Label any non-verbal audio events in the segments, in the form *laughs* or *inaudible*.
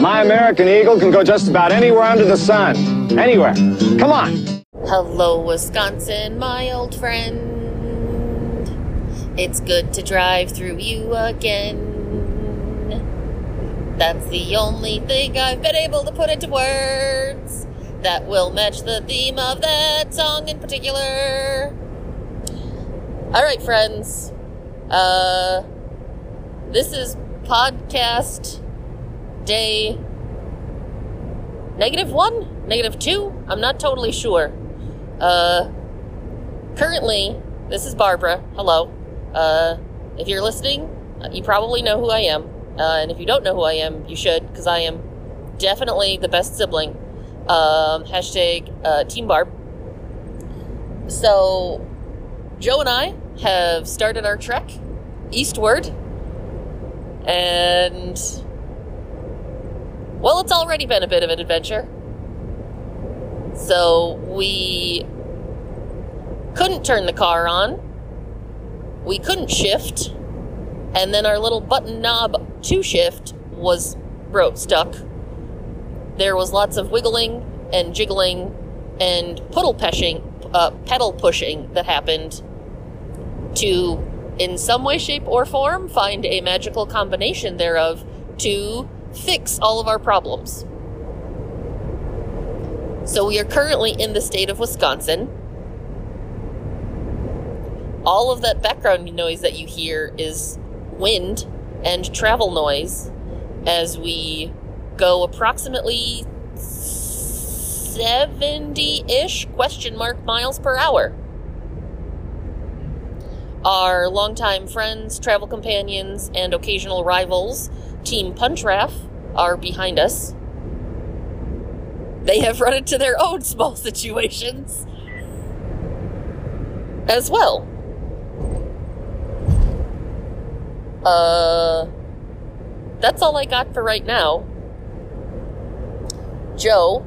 My American Eagle can go just about anywhere under the sun. Anywhere. Come on. Hello, Wisconsin, my old friend. It's good to drive through you again. That's the only thing I've been able to put into words that will match the theme of that song in particular. All right, friends. Uh, this is podcast day negative one, negative two. I'm not totally sure. Uh, currently, this is Barbara. Hello. Uh, if you're listening, you probably know who I am. Uh, and if you don't know who I am, you should, because I am definitely the best sibling. Um, hashtag uh, Team Barb. So, Joe and I have started our trek eastward. And, well, it's already been a bit of an adventure. So, we couldn't turn the car on, we couldn't shift, and then our little button knob to shift was broke, stuck. There was lots of wiggling and jiggling and puddle peshing, uh, pedal pushing that happened to, in some way, shape, or form, find a magical combination thereof to fix all of our problems. So we are currently in the state of Wisconsin. All of that background noise that you hear is wind and travel noise as we go approximately 70-ish question mark miles per hour. Our longtime friends, travel companions, and occasional rivals, Team Punchraff, are behind us. They have run into their *laughs* own small situations as well. Uh, that's all I got for right now. Joe,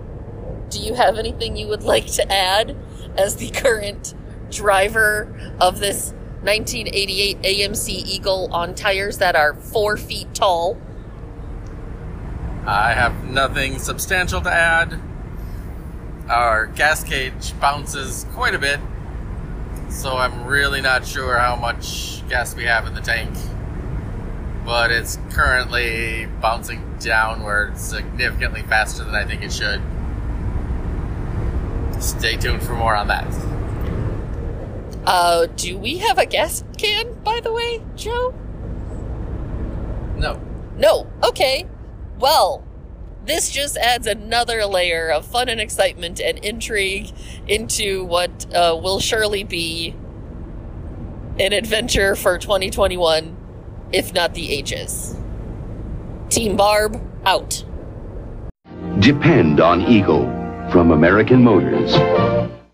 do you have anything you would *laughs* like to add as the current driver of this 1988 AMC Eagle on tires that are four feet tall? I have nothing substantial to add. Our gas cage bounces quite a bit, so I'm really not sure how much gas we have in the tank. But it's currently bouncing downward significantly faster than I think it should. Stay tuned for more on that. Uh, do we have a gas can, by the way, Joe? No. No. Okay. Well, this just adds another layer of fun and excitement and intrigue into what uh, will surely be an adventure for 2021, if not the ages. Team Barb, out. Depend on Eagle from American Motors.